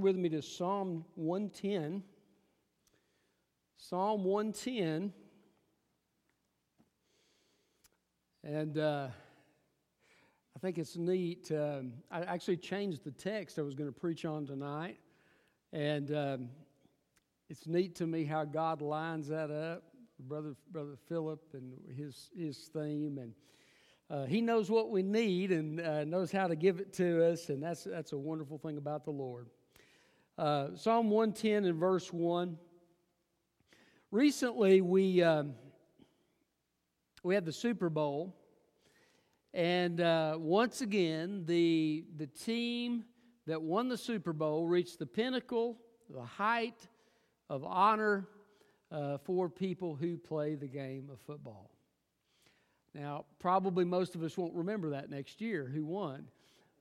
with me to Psalm 110. Psalm 110. And uh, I think it's neat. Um, I actually changed the text I was going to preach on tonight. And um, it's neat to me how God lines that up. Brother, Brother Philip and his, his theme. And uh, he knows what we need and uh, knows how to give it to us, and that's, that's a wonderful thing about the Lord. Uh, Psalm 110 and verse 1. Recently, we, um, we had the Super Bowl, and uh, once again, the, the team that won the Super Bowl reached the pinnacle, the height of honor uh, for people who play the game of football. Now, probably most of us won't remember that next year who won,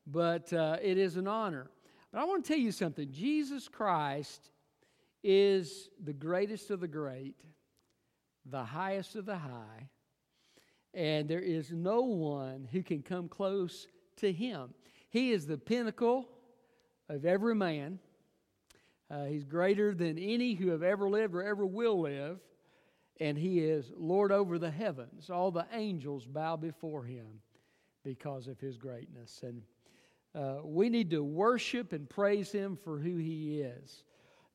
but uh, it is an honor. But I want to tell you something Jesus Christ is the greatest of the great, the highest of the high, and there is no one who can come close to him. He is the pinnacle of every man. Uh, he's greater than any who have ever lived or ever will live and he is Lord over the heavens. All the angels bow before him because of his greatness. And uh, we need to worship and praise him for who he is.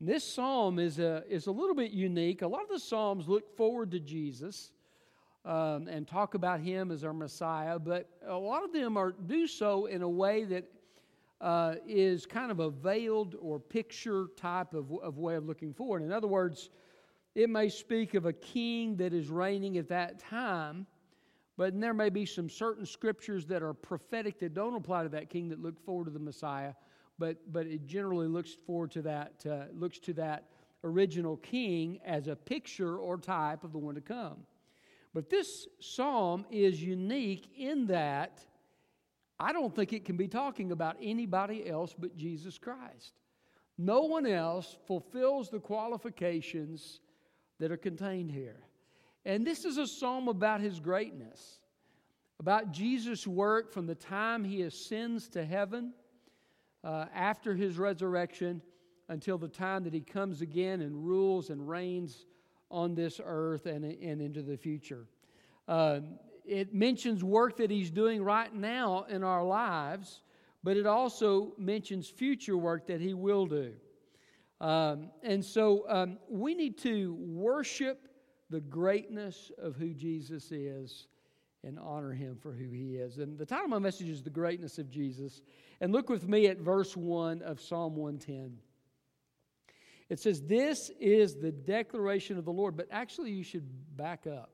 And this psalm is a, is a little bit unique. A lot of the psalms look forward to Jesus um, and talk about him as our Messiah, but a lot of them are do so in a way that uh, is kind of a veiled or picture type of, of way of looking forward. In other words, it may speak of a king that is reigning at that time, but there may be some certain scriptures that are prophetic that don't apply to that king that look forward to the Messiah, but, but it generally looks forward to that, uh, looks to that original king as a picture or type of the one to come. But this psalm is unique in that I don't think it can be talking about anybody else but Jesus Christ. No one else fulfills the qualifications that are contained here. And this is a psalm about his greatness, about Jesus' work from the time he ascends to heaven uh, after his resurrection until the time that he comes again and rules and reigns on this earth and, and into the future. Uh, it mentions work that he's doing right now in our lives, but it also mentions future work that he will do. Um, and so um, we need to worship the greatness of who Jesus is and honor him for who he is. And the title of my message is The Greatness of Jesus. And look with me at verse 1 of Psalm 110. It says, This is the declaration of the Lord. But actually, you should back up.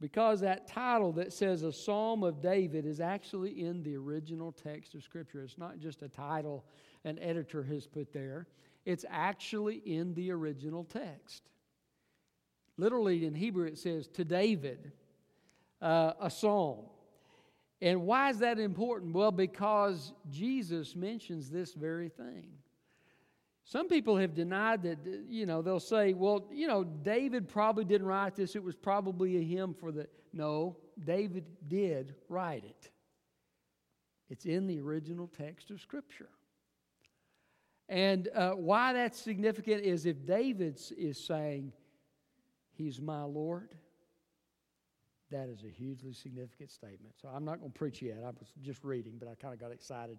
Because that title that says a psalm of David is actually in the original text of Scripture. It's not just a title an editor has put there, it's actually in the original text. Literally in Hebrew, it says, To David, uh, a psalm. And why is that important? Well, because Jesus mentions this very thing. Some people have denied that, you know, they'll say, well, you know, David probably didn't write this. It was probably a hymn for the. No, David did write it. It's in the original text of Scripture. And uh, why that's significant is if David is saying, He's my Lord, that is a hugely significant statement. So I'm not going to preach yet. I was just reading, but I kind of got excited.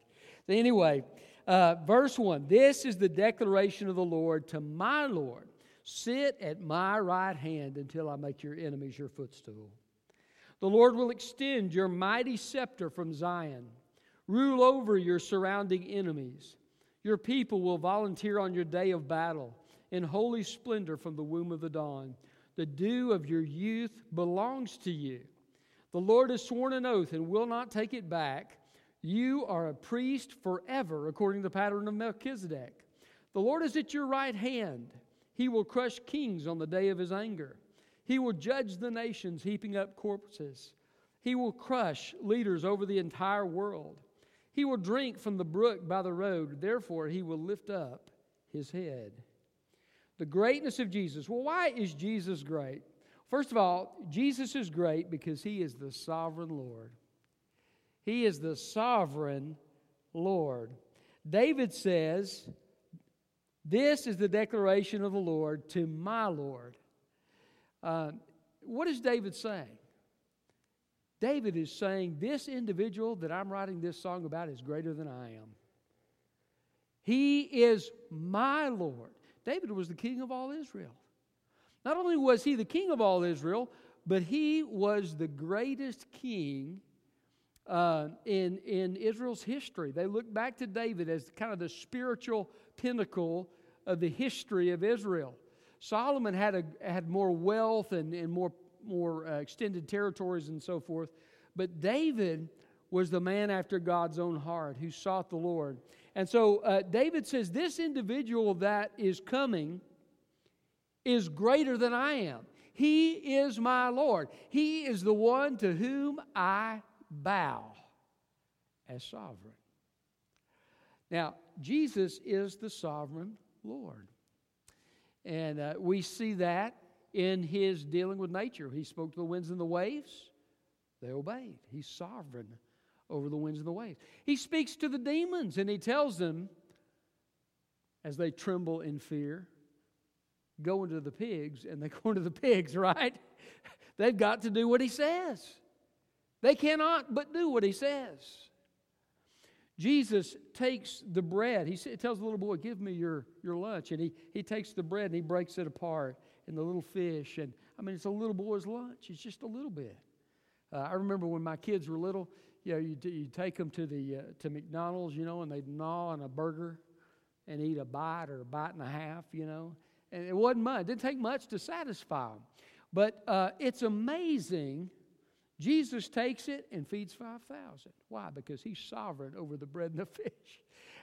Anyway, uh, verse 1 This is the declaration of the Lord to my Lord Sit at my right hand until I make your enemies your footstool. The Lord will extend your mighty scepter from Zion, rule over your surrounding enemies. Your people will volunteer on your day of battle in holy splendor from the womb of the dawn. The dew of your youth belongs to you. The Lord has sworn an oath and will not take it back. You are a priest forever, according to the pattern of Melchizedek. The Lord is at your right hand. He will crush kings on the day of his anger. He will judge the nations, heaping up corpses. He will crush leaders over the entire world. He will drink from the brook by the road, therefore, he will lift up his head. The greatness of Jesus. Well, why is Jesus great? First of all, Jesus is great because he is the sovereign Lord. He is the sovereign Lord. David says, This is the declaration of the Lord to my Lord. Uh, what is David saying? David is saying, This individual that I'm writing this song about is greater than I am. He is my Lord. David was the king of all Israel. Not only was he the king of all Israel, but he was the greatest king uh, in, in Israel's history. They look back to David as kind of the spiritual pinnacle of the history of Israel. Solomon had, a, had more wealth and, and more, more uh, extended territories and so forth, but David was the man after God's own heart who sought the Lord. And so uh, David says, This individual that is coming is greater than I am. He is my Lord. He is the one to whom I bow as sovereign. Now, Jesus is the sovereign Lord. And uh, we see that in his dealing with nature. He spoke to the winds and the waves, they obeyed. He's sovereign over the winds and the waves. He speaks to the demons and he tells them, as they tremble in fear, go into the pigs, and they go into the pigs, right? They've got to do what he says. They cannot but do what he says. Jesus takes the bread. He tells the little boy, Give me your, your lunch. And he, he takes the bread and he breaks it apart and the little fish. And I mean, it's a little boy's lunch, it's just a little bit. Uh, I remember when my kids were little, you know, you, you take them to, the, uh, to McDonald's, you know, and they'd gnaw on a burger and eat a bite or a bite and a half, you know. And it wasn't much, it didn't take much to satisfy them. But uh, it's amazing Jesus takes it and feeds 5,000. Why? Because he's sovereign over the bread and the fish.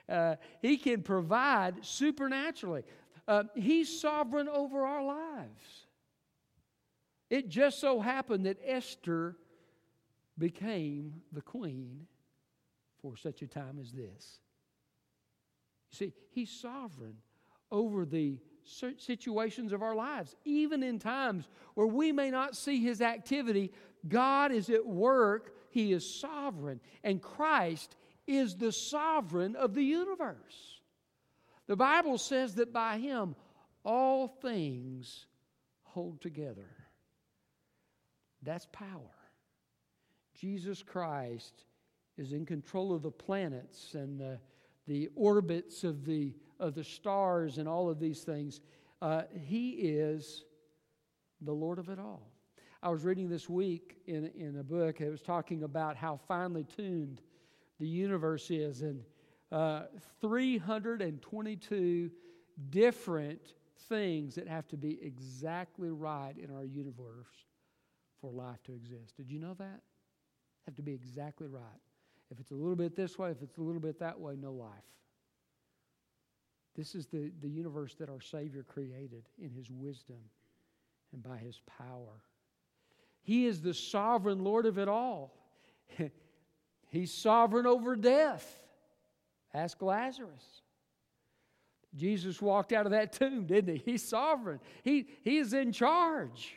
Uh, he can provide supernaturally. Uh, he's sovereign over our lives. It just so happened that Esther became the queen for such a time as this. You see, he's sovereign over the situations of our lives, even in times where we may not see his activity, God is at work, He is sovereign, and Christ is the sovereign of the universe. The Bible says that by Him all things hold together. That's power. Jesus Christ is in control of the planets and the, the orbits of the, of the stars and all of these things. Uh, he is the Lord of it all. I was reading this week in, in a book, it was talking about how finely tuned the universe is, and uh, 322 different things that have to be exactly right in our universe for life to exist. Did you know that? Have to be exactly right. If it's a little bit this way, if it's a little bit that way, no life. This is the, the universe that our Savior created in His wisdom and by His power. He is the sovereign Lord of it all. He's sovereign over death. Ask Lazarus. Jesus walked out of that tomb, didn't he? He's sovereign. He, he is in charge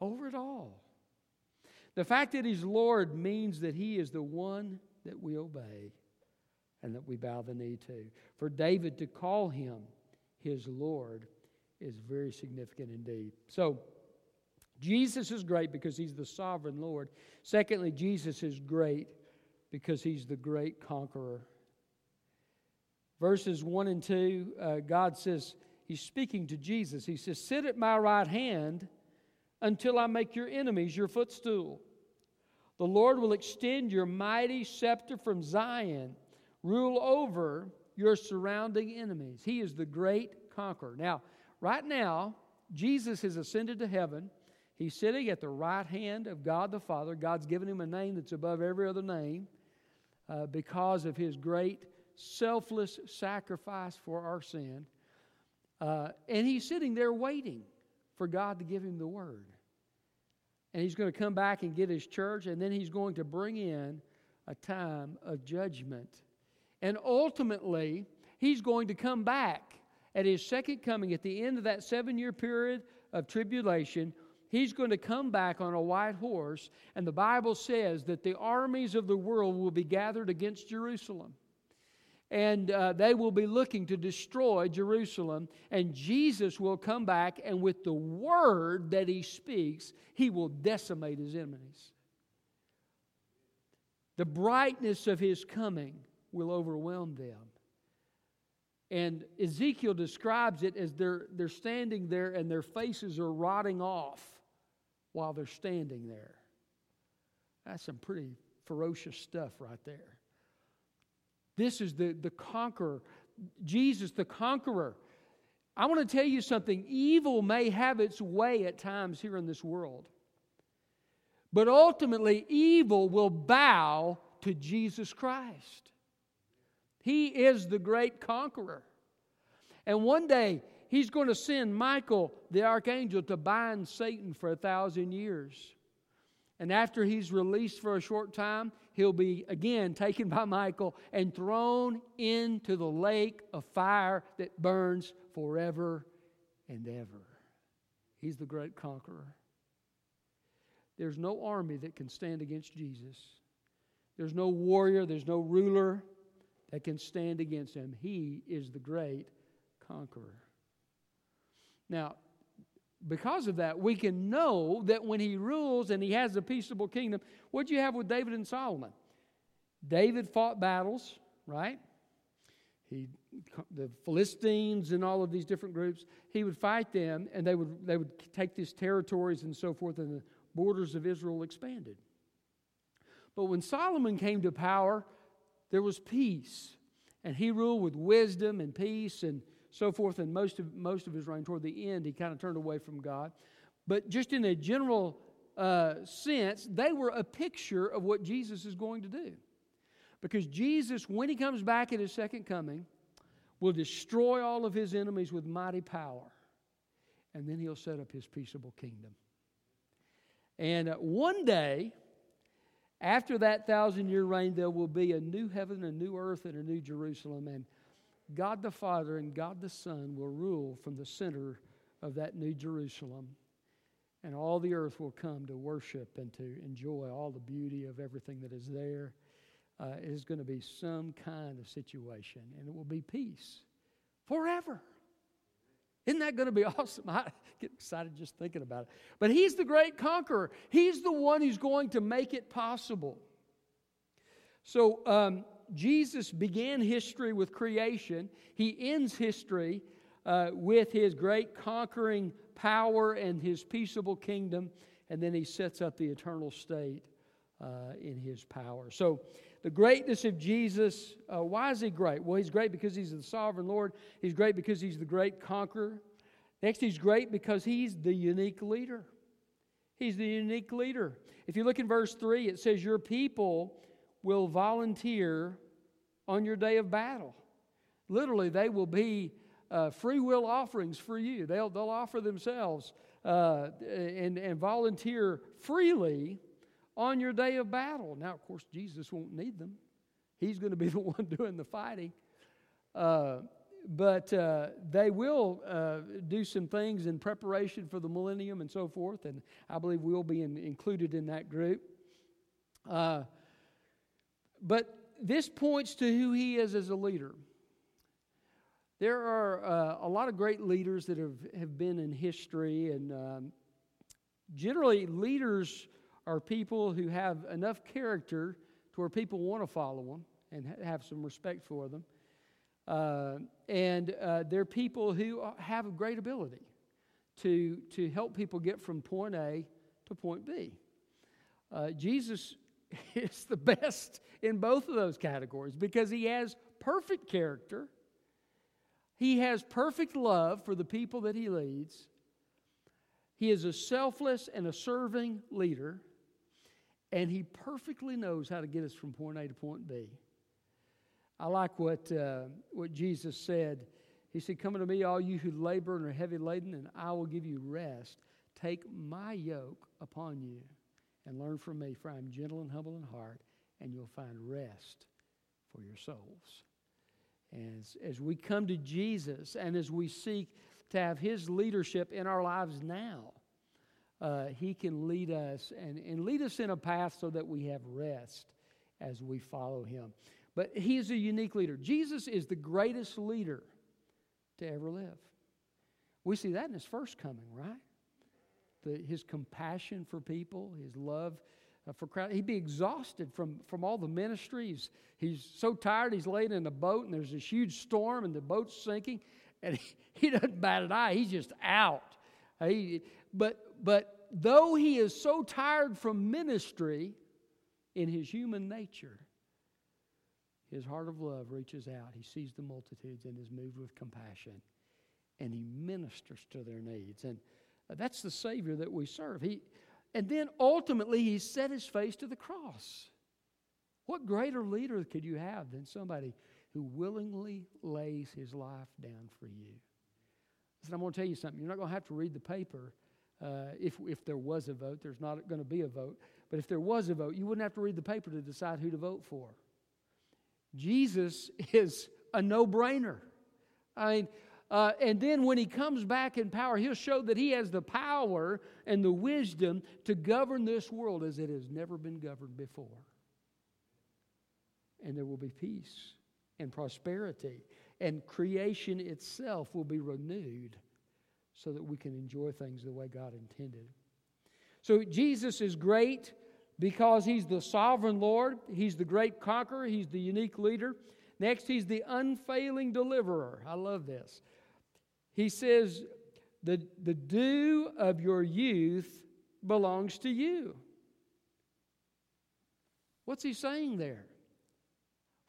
over it all. The fact that he's Lord means that he is the one that we obey and that we bow the knee to. For David to call him his Lord is very significant indeed. So, Jesus is great because he's the sovereign Lord. Secondly, Jesus is great because he's the great conqueror. Verses 1 and 2, uh, God says, He's speaking to Jesus. He says, Sit at my right hand until I make your enemies your footstool. The Lord will extend your mighty scepter from Zion, rule over your surrounding enemies. He is the great conqueror. Now, right now, Jesus has ascended to heaven. He's sitting at the right hand of God the Father. God's given him a name that's above every other name uh, because of his great selfless sacrifice for our sin. Uh, and he's sitting there waiting for God to give him the word. And he's going to come back and get his church, and then he's going to bring in a time of judgment. And ultimately, he's going to come back at his second coming at the end of that seven year period of tribulation He's going to come back on a white horse, and the Bible says that the armies of the world will be gathered against Jerusalem. And uh, they will be looking to destroy Jerusalem. And Jesus will come back, and with the word that he speaks, he will decimate his enemies. The brightness of his coming will overwhelm them. And Ezekiel describes it as they're, they're standing there and their faces are rotting off while they're standing there. That's some pretty ferocious stuff right there. This is the, the conqueror, Jesus, the conqueror. I want to tell you something evil may have its way at times here in this world, but ultimately, evil will bow to Jesus Christ. He is the great conqueror. And one day, he's going to send Michael, the archangel, to bind Satan for a thousand years. And after he's released for a short time, he'll be again taken by Michael and thrown into the lake of fire that burns forever and ever. He's the great conqueror. There's no army that can stand against Jesus. There's no warrior, there's no ruler that can stand against him. He is the great conqueror. Now, because of that, we can know that when he rules and he has a peaceable kingdom, what do you have with David and Solomon? David fought battles, right? He, the Philistines and all of these different groups, he would fight them and they would, they would take these territories and so forth, and the borders of Israel expanded. But when Solomon came to power, there was peace. And he ruled with wisdom and peace and so forth. And most of, most of his reign, toward the end, he kind of turned away from God. But just in a general uh, sense, they were a picture of what Jesus is going to do. Because Jesus, when he comes back at his second coming, will destroy all of his enemies with mighty power. And then he'll set up his peaceable kingdom. And uh, one day, after that thousand year reign, there will be a new heaven, a new earth, and a new Jerusalem. And God the Father and God the Son will rule from the center of that new Jerusalem. And all the earth will come to worship and to enjoy all the beauty of everything that is there. Uh, it is going to be some kind of situation, and it will be peace forever. Isn't that going to be awesome? I get excited just thinking about it. But He's the great conqueror, He's the one who's going to make it possible. So, um, Jesus began history with creation, He ends history uh, with His great conquering power and His peaceable kingdom, and then He sets up the eternal state uh, in His power. So, the greatness of Jesus. Uh, why is he great? Well, he's great because he's the sovereign Lord. He's great because he's the great conqueror. Next, he's great because he's the unique leader. He's the unique leader. If you look in verse 3, it says, Your people will volunteer on your day of battle. Literally, they will be uh, free will offerings for you. They'll, they'll offer themselves uh, and, and volunteer freely on your day of battle. Now, of course, Jesus won't need them, He's going to be the one doing the fighting. Uh, but uh, they will uh, do some things in preparation for the millennium and so forth, and I believe we'll be in, included in that group. Uh, but this points to who he is as a leader. There are uh, a lot of great leaders that have, have been in history, and um, generally, leaders are people who have enough character to where people want to follow them and have some respect for them. Uh, and uh, they're people who have a great ability to, to help people get from point A to point B. Uh, Jesus is the best in both of those categories because he has perfect character, he has perfect love for the people that he leads, he is a selfless and a serving leader, and he perfectly knows how to get us from point A to point B. I like what, uh, what Jesus said. He said, Come unto me, all you who labor and are heavy laden, and I will give you rest. Take my yoke upon you and learn from me, for I am gentle and humble in heart, and you'll find rest for your souls. As, as we come to Jesus and as we seek to have His leadership in our lives now, uh, He can lead us and, and lead us in a path so that we have rest as we follow Him. but He is a unique leader. Jesus is the greatest leader to ever live. We see that in his first coming, right? The, his compassion for people, his love uh, for crowd. He'd be exhausted from, from all the ministries. He's so tired, he's laying in a boat, and there's this huge storm, and the boat's sinking, and he, he doesn't bat an eye. He's just out. He, but, but though he is so tired from ministry in his human nature, his heart of love reaches out. He sees the multitudes and is moved with compassion. And he ministers to their needs. And that's the Savior that we serve. He, and then ultimately, he set his face to the cross. What greater leader could you have than somebody who willingly lays his life down for you? Listen, I'm going to tell you something. You're not going to have to read the paper uh, if, if there was a vote. There's not going to be a vote. But if there was a vote, you wouldn't have to read the paper to decide who to vote for. Jesus is a no brainer. I mean, uh, and then when he comes back in power, he'll show that he has the power and the wisdom to govern this world as it has never been governed before. And there will be peace and prosperity, and creation itself will be renewed so that we can enjoy things the way God intended. So Jesus is great because he's the sovereign Lord, he's the great conqueror, he's the unique leader. Next, he's the unfailing deliverer. I love this. He says, The, the dew of your youth belongs to you. What's he saying there?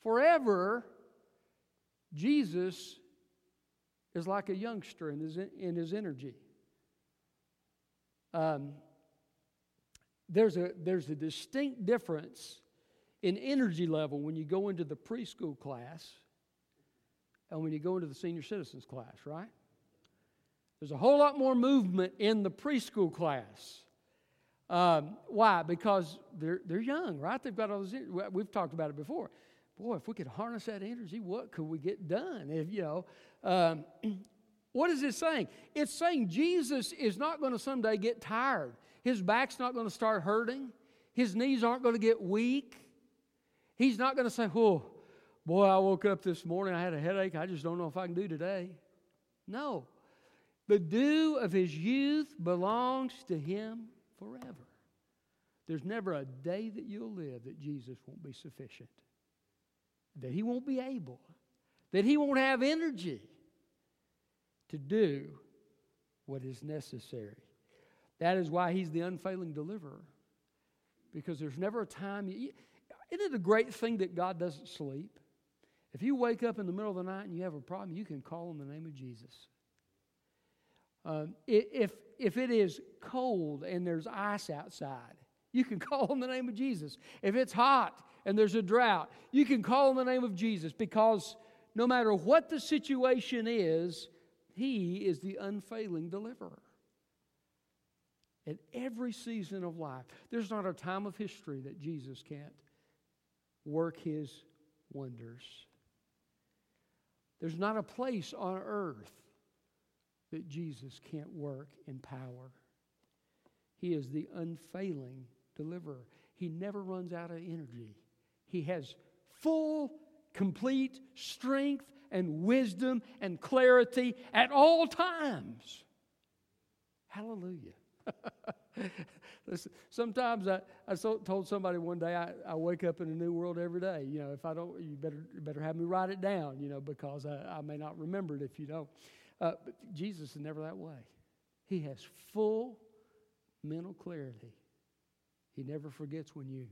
Forever, Jesus is like a youngster in his, in his energy. Um, there's a, there's a distinct difference in energy level when you go into the preschool class and when you go into the senior citizens class, right? There's a whole lot more movement in the preschool class. Um, why? Because they're, they're young, right? They've got all those, we've talked about it before. Boy, if we could harness that energy, what could we get done? If, you know, um, what is it saying? It's saying Jesus is not going to someday get tired. His back's not going to start hurting. His knees aren't going to get weak. He's not going to say, "Oh, boy, I woke up this morning, I had a headache. I just don't know if I can do today." No. The dew of his youth belongs to him forever. There's never a day that you'll live that Jesus won't be sufficient, that he won't be able, that he won't have energy to do what is necessary. That is why he's the unfailing deliverer. Because there's never a time. You, isn't it a great thing that God doesn't sleep? If you wake up in the middle of the night and you have a problem, you can call on the name of Jesus. Um, if, if it is cold and there's ice outside, you can call on the name of Jesus. If it's hot and there's a drought, you can call on the name of Jesus because no matter what the situation is, He is the unfailing deliverer at every season of life. There's not a time of history that Jesus can't work his wonders. There's not a place on earth that Jesus can't work in power. He is the unfailing deliverer. He never runs out of energy. He has full, complete strength and wisdom and clarity at all times. Hallelujah. Listen, sometimes I, I told somebody one day I, I wake up in a new world every day. You know, if I don't, you better better have me write it down. You know, because I, I may not remember it if you don't. Uh, but Jesus is never that way. He has full mental clarity. He never forgets when you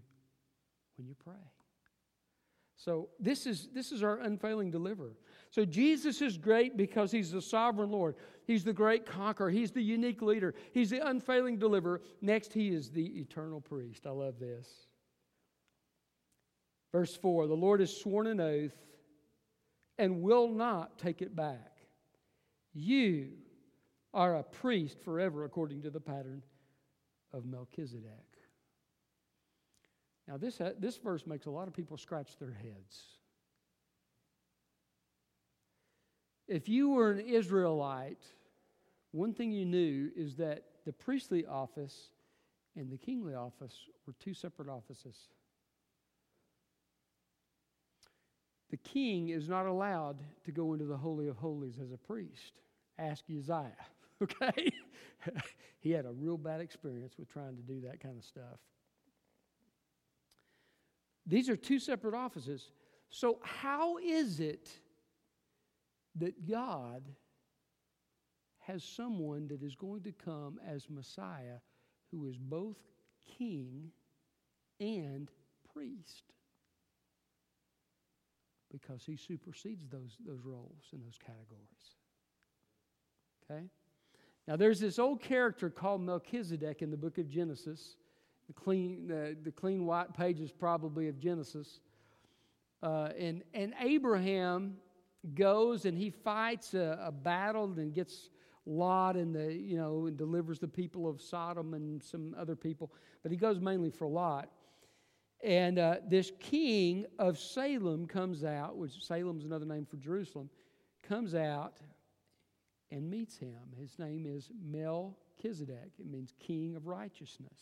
when you pray. So this is this is our unfailing deliverer. So Jesus is great because he's the sovereign Lord. He's the great conqueror. He's the unique leader. He's the unfailing deliverer. Next, he is the eternal priest. I love this. Verse 4 The Lord has sworn an oath and will not take it back. You are a priest forever according to the pattern of Melchizedek. Now, this, uh, this verse makes a lot of people scratch their heads. If you were an Israelite, one thing you knew is that the priestly office and the kingly office were two separate offices. the king is not allowed to go into the Holy of Holies as a priest. Ask Uzziah, okay? he had a real bad experience with trying to do that kind of stuff. These are two separate offices. So, how is it that God has someone that is going to come as Messiah who is both king and priest? Because he supersedes those, those roles and those categories. Okay? Now, there's this old character called Melchizedek in the book of Genesis. The clean, the clean white pages, probably, of Genesis. Uh, and, and Abraham goes and he fights a, a, battle and gets Lot and the you know and delivers the people of Sodom and some other people, but he goes mainly for Lot. And uh, this king of Salem comes out, which Salem's another name for Jerusalem, comes out and meets him. His name is Melchizedek. It means king of righteousness.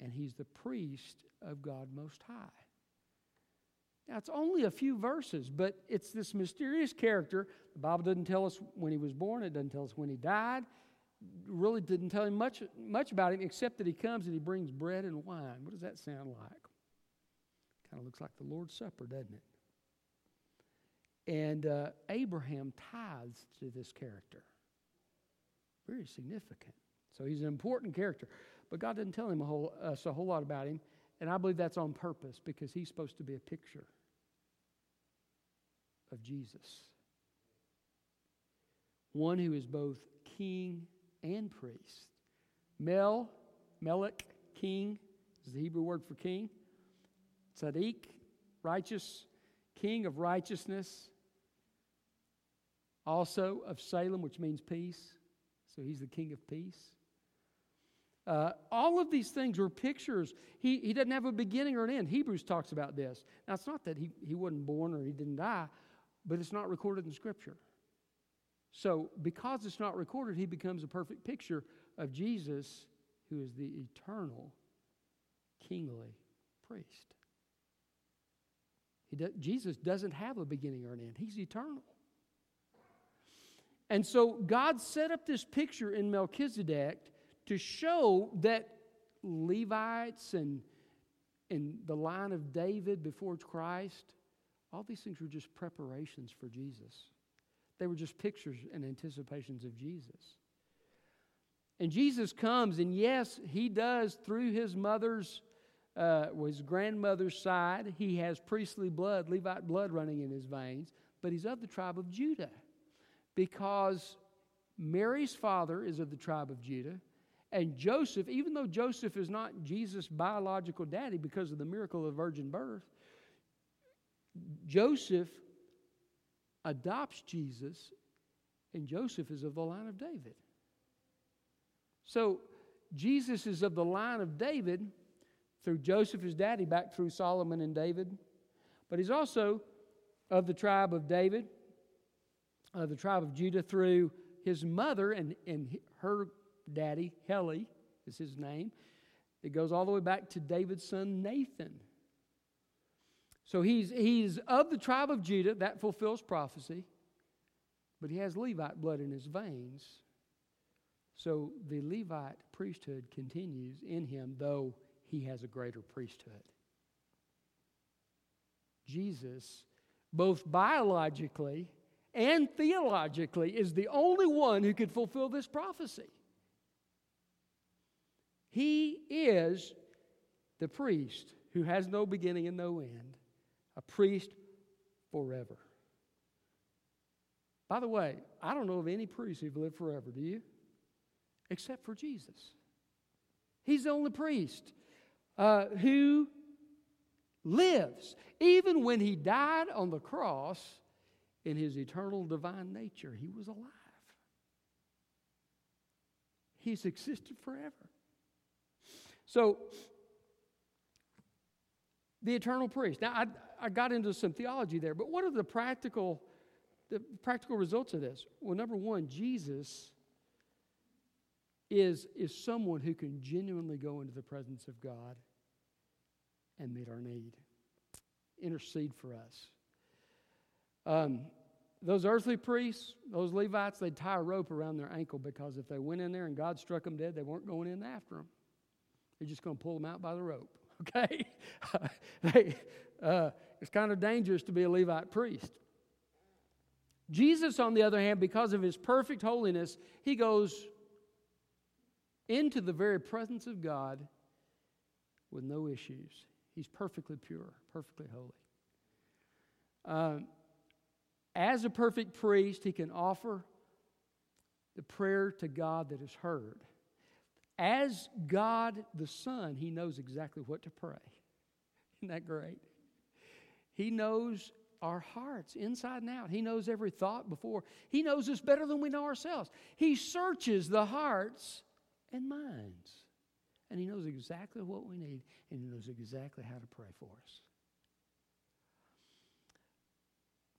And he's the priest of God Most High. Now, it's only a few verses, but it's this mysterious character. The Bible doesn't tell us when he was born, it doesn't tell us when he died. Really didn't tell him much, much about him, except that he comes and he brings bread and wine. What does that sound like? Kind of looks like the Lord's Supper, doesn't it? And uh, Abraham tithes to this character. Very significant. So he's an important character. But God didn't tell him a whole, us a whole lot about him. And I believe that's on purpose because he's supposed to be a picture of Jesus. One who is both king and priest. Mel, Melech, king, is the Hebrew word for king. Tzaddik, righteous, king of righteousness. Also of Salem, which means peace. So he's the king of peace. Uh, all of these things were pictures. He, he doesn't have a beginning or an end. Hebrews talks about this. Now, it's not that he, he wasn't born or he didn't die, but it's not recorded in Scripture. So, because it's not recorded, he becomes a perfect picture of Jesus, who is the eternal, kingly priest. Jesus doesn't have a beginning or an end, he's eternal. And so, God set up this picture in Melchizedek to show that Levites and, and the line of David before Christ, all these things were just preparations for Jesus. They were just pictures and anticipations of Jesus. And Jesus comes, and yes, he does through his mother's, uh, his grandmother's side, he has priestly blood, Levite blood running in his veins, but he's of the tribe of Judah because Mary's father is of the tribe of Judah. And Joseph, even though Joseph is not Jesus' biological daddy because of the miracle of virgin birth, Joseph adopts Jesus, and Joseph is of the line of David. So Jesus is of the line of David through Joseph, his daddy, back through Solomon and David. But he's also of the tribe of David, of the tribe of Judah through his mother and, and her daddy, Heli is his name. It goes all the way back to David's son Nathan. So he's, he's of the tribe of Judah, that fulfills prophecy, but he has Levite blood in his veins. So the Levite priesthood continues in him, though he has a greater priesthood. Jesus, both biologically and theologically, is the only one who could fulfill this prophecy. He is the priest who has no beginning and no end, a priest forever. By the way, I don't know of any priest who've lived forever, do you? Except for Jesus. He's the only priest uh, who lives. Even when he died on the cross in his eternal divine nature, he was alive. He's existed forever. So, the eternal priest. Now, I, I got into some theology there, but what are the practical, the practical results of this? Well, number one, Jesus is, is someone who can genuinely go into the presence of God and meet our need. intercede for us. Um, those earthly priests, those Levites, they'd tie a rope around their ankle because if they went in there and God struck them dead, they weren't going in after them. They're just going to pull them out by the rope. Okay? they, uh, it's kind of dangerous to be a Levite priest. Jesus, on the other hand, because of his perfect holiness, he goes into the very presence of God with no issues. He's perfectly pure, perfectly holy. Um, as a perfect priest, he can offer the prayer to God that is heard. As God the Son, he knows exactly what to pray. Isn't that great? He knows our hearts inside and out. He knows every thought before. He knows us better than we know ourselves. He searches the hearts and minds. And He knows exactly what we need, and He knows exactly how to pray for us.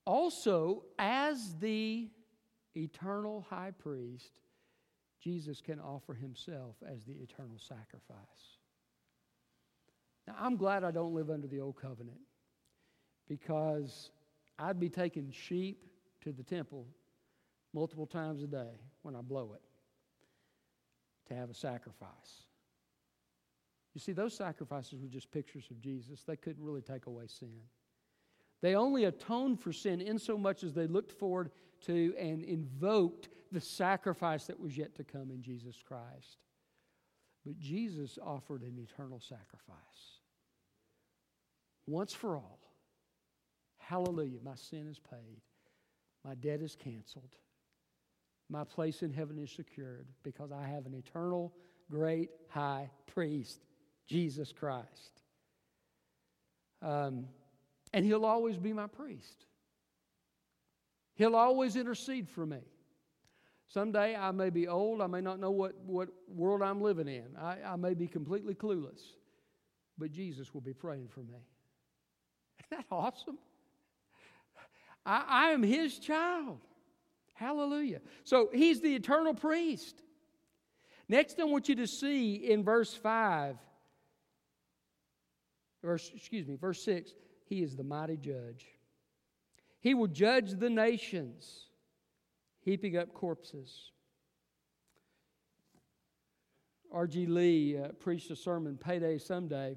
Also, as the eternal high priest, Jesus can offer himself as the eternal sacrifice. Now, I'm glad I don't live under the old covenant because I'd be taking sheep to the temple multiple times a day when I blow it to have a sacrifice. You see, those sacrifices were just pictures of Jesus. They couldn't really take away sin. They only atoned for sin in so much as they looked forward to and invoked the sacrifice that was yet to come in Jesus Christ. But Jesus offered an eternal sacrifice. Once for all. Hallelujah, my sin is paid. My debt is canceled. My place in heaven is secured because I have an eternal, great high priest, Jesus Christ. Um, and he'll always be my priest. He'll always intercede for me. Someday I may be old, I may not know what, what world I'm living in, I, I may be completely clueless, but Jesus will be praying for me. Isn't that awesome? I, I am his child. Hallelujah. So he's the eternal priest. Next, I want you to see in verse 5, verse, excuse me, verse 6, he is the mighty judge. He will judge the nations, heaping up corpses. R.G. Lee uh, preached a sermon, Payday Someday,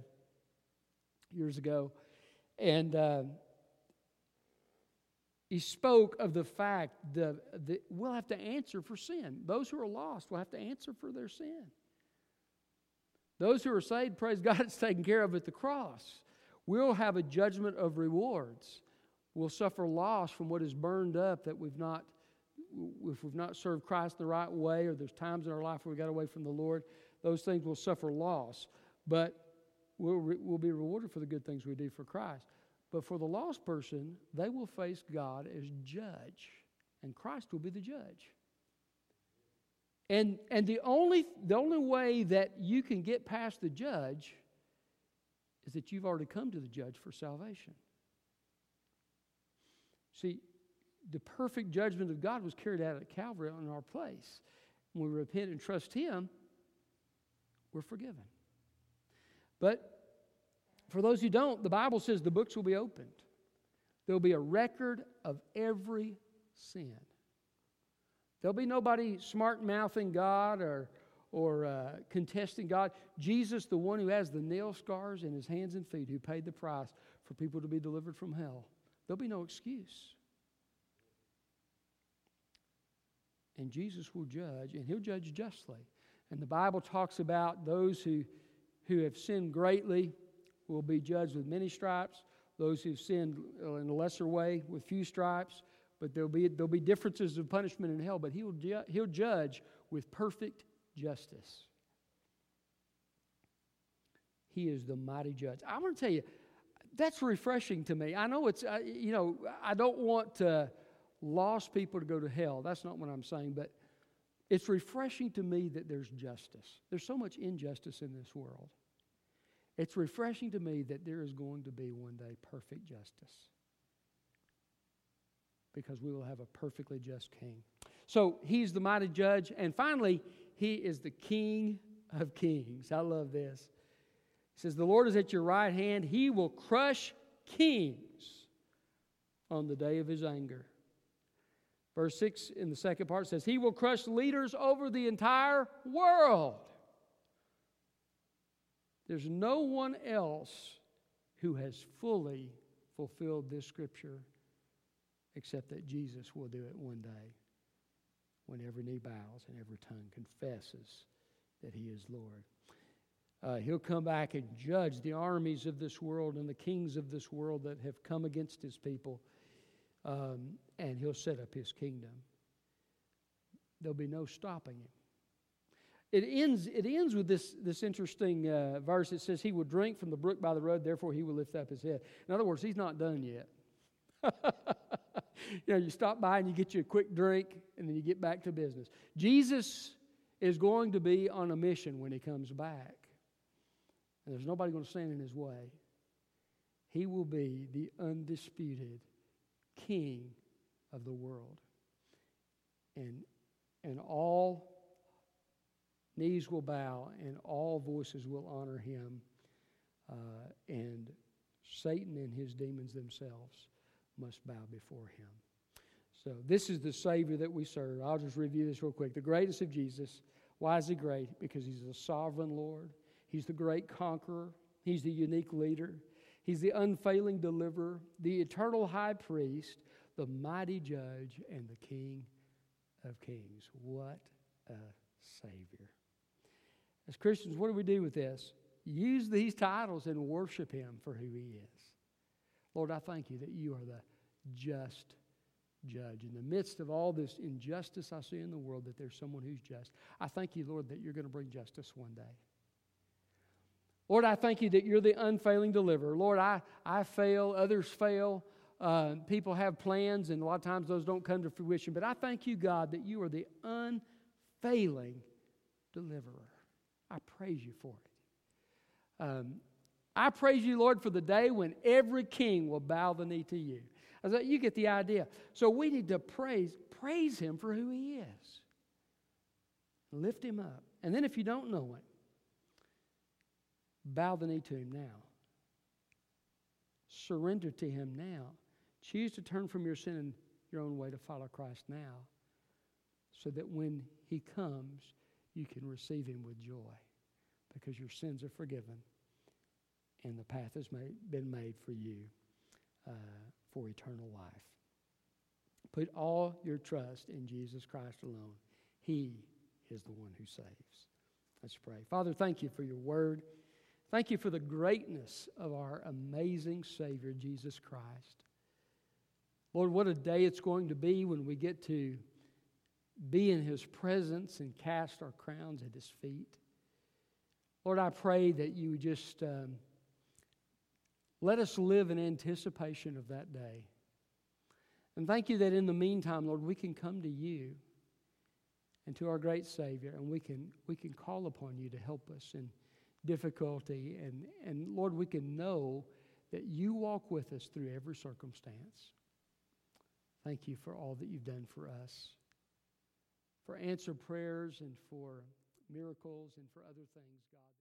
years ago, and uh, he spoke of the fact that, that we'll have to answer for sin. Those who are lost will have to answer for their sin. Those who are saved, praise God, it's taken care of at the cross. We'll have a judgment of rewards. We'll suffer loss from what is burned up that we've not, if we've not served Christ the right way, or there's times in our life where we got away from the Lord, those things will suffer loss. But we'll, we'll be rewarded for the good things we do for Christ. But for the lost person, they will face God as judge, and Christ will be the judge. And, and the, only, the only way that you can get past the judge is that you've already come to the judge for salvation. See, the perfect judgment of God was carried out at Calvary in our place. When we repent and trust Him, we're forgiven. But for those who don't, the Bible says the books will be opened. There'll be a record of every sin. There'll be nobody smart mouthing God or, or uh, contesting God. Jesus, the one who has the nail scars in his hands and feet, who paid the price for people to be delivered from hell. There'll be no excuse. And Jesus will judge, and he'll judge justly. And the Bible talks about those who, who have sinned greatly will be judged with many stripes, those who've sinned in a lesser way with few stripes, but there'll be, there'll be differences of punishment in hell, but he'll, he'll judge with perfect justice. He is the mighty judge. I want to tell you, that's refreshing to me. I know it's, uh, you know, I don't want uh, lost people to go to hell. That's not what I'm saying, but it's refreshing to me that there's justice. There's so much injustice in this world. It's refreshing to me that there is going to be one day perfect justice because we will have a perfectly just king. So he's the mighty judge. And finally, he is the king of kings. I love this. He says, The Lord is at your right hand. He will crush kings on the day of his anger. Verse 6 in the second part says, He will crush leaders over the entire world. There's no one else who has fully fulfilled this scripture except that Jesus will do it one day when every knee bows and every tongue confesses that He is Lord. Uh, he'll come back and judge the armies of this world and the kings of this world that have come against his people, um, and he'll set up his kingdom. There'll be no stopping him. It ends, it ends with this, this interesting uh, verse. It says, He will drink from the brook by the road, therefore he will lift up his head. In other words, he's not done yet. you know, you stop by and you get you a quick drink, and then you get back to business. Jesus is going to be on a mission when he comes back and there's nobody going to stand in his way. He will be the undisputed king of the world. And, and all knees will bow and all voices will honor him. Uh, and Satan and his demons themselves must bow before him. So, this is the Savior that we serve. I'll just review this real quick. The greatest of Jesus. Why is he great? Because he's a sovereign Lord. He's the great conqueror, He's the unique leader, He's the unfailing deliverer, the eternal high priest, the mighty judge, and the King of kings. What a Savior. As Christians, what do we do with this? Use these titles and worship Him for who He is. Lord, I thank you that you are the just judge. In the midst of all this injustice I see in the world, that there's someone who's just. I thank you, Lord, that you're going to bring justice one day. Lord, I thank you that you're the unfailing deliverer. Lord, I, I fail, others fail. Uh, people have plans, and a lot of times those don't come to fruition. But I thank you, God, that you are the unfailing deliverer. I praise you for it. Um, I praise you, Lord, for the day when every king will bow the knee to you. You get the idea. So we need to praise, praise him for who he is. Lift him up. And then if you don't know it, Bow the knee to Him now. Surrender to Him now. Choose to turn from your sin and your own way to follow Christ now so that when He comes, you can receive Him with joy because your sins are forgiven and the path has made, been made for you uh, for eternal life. Put all your trust in Jesus Christ alone. He is the one who saves. Let's pray. Father, thank you for your word. Thank you for the greatness of our amazing Savior, Jesus Christ. Lord, what a day it's going to be when we get to be in His presence and cast our crowns at His feet. Lord, I pray that you would just um, let us live in anticipation of that day. And thank you that in the meantime, Lord, we can come to you and to our great Savior, and we can, we can call upon you to help us. in difficulty. And, and Lord, we can know that you walk with us through every circumstance. Thank you for all that you've done for us, for answered prayers and for miracles and for other things, God.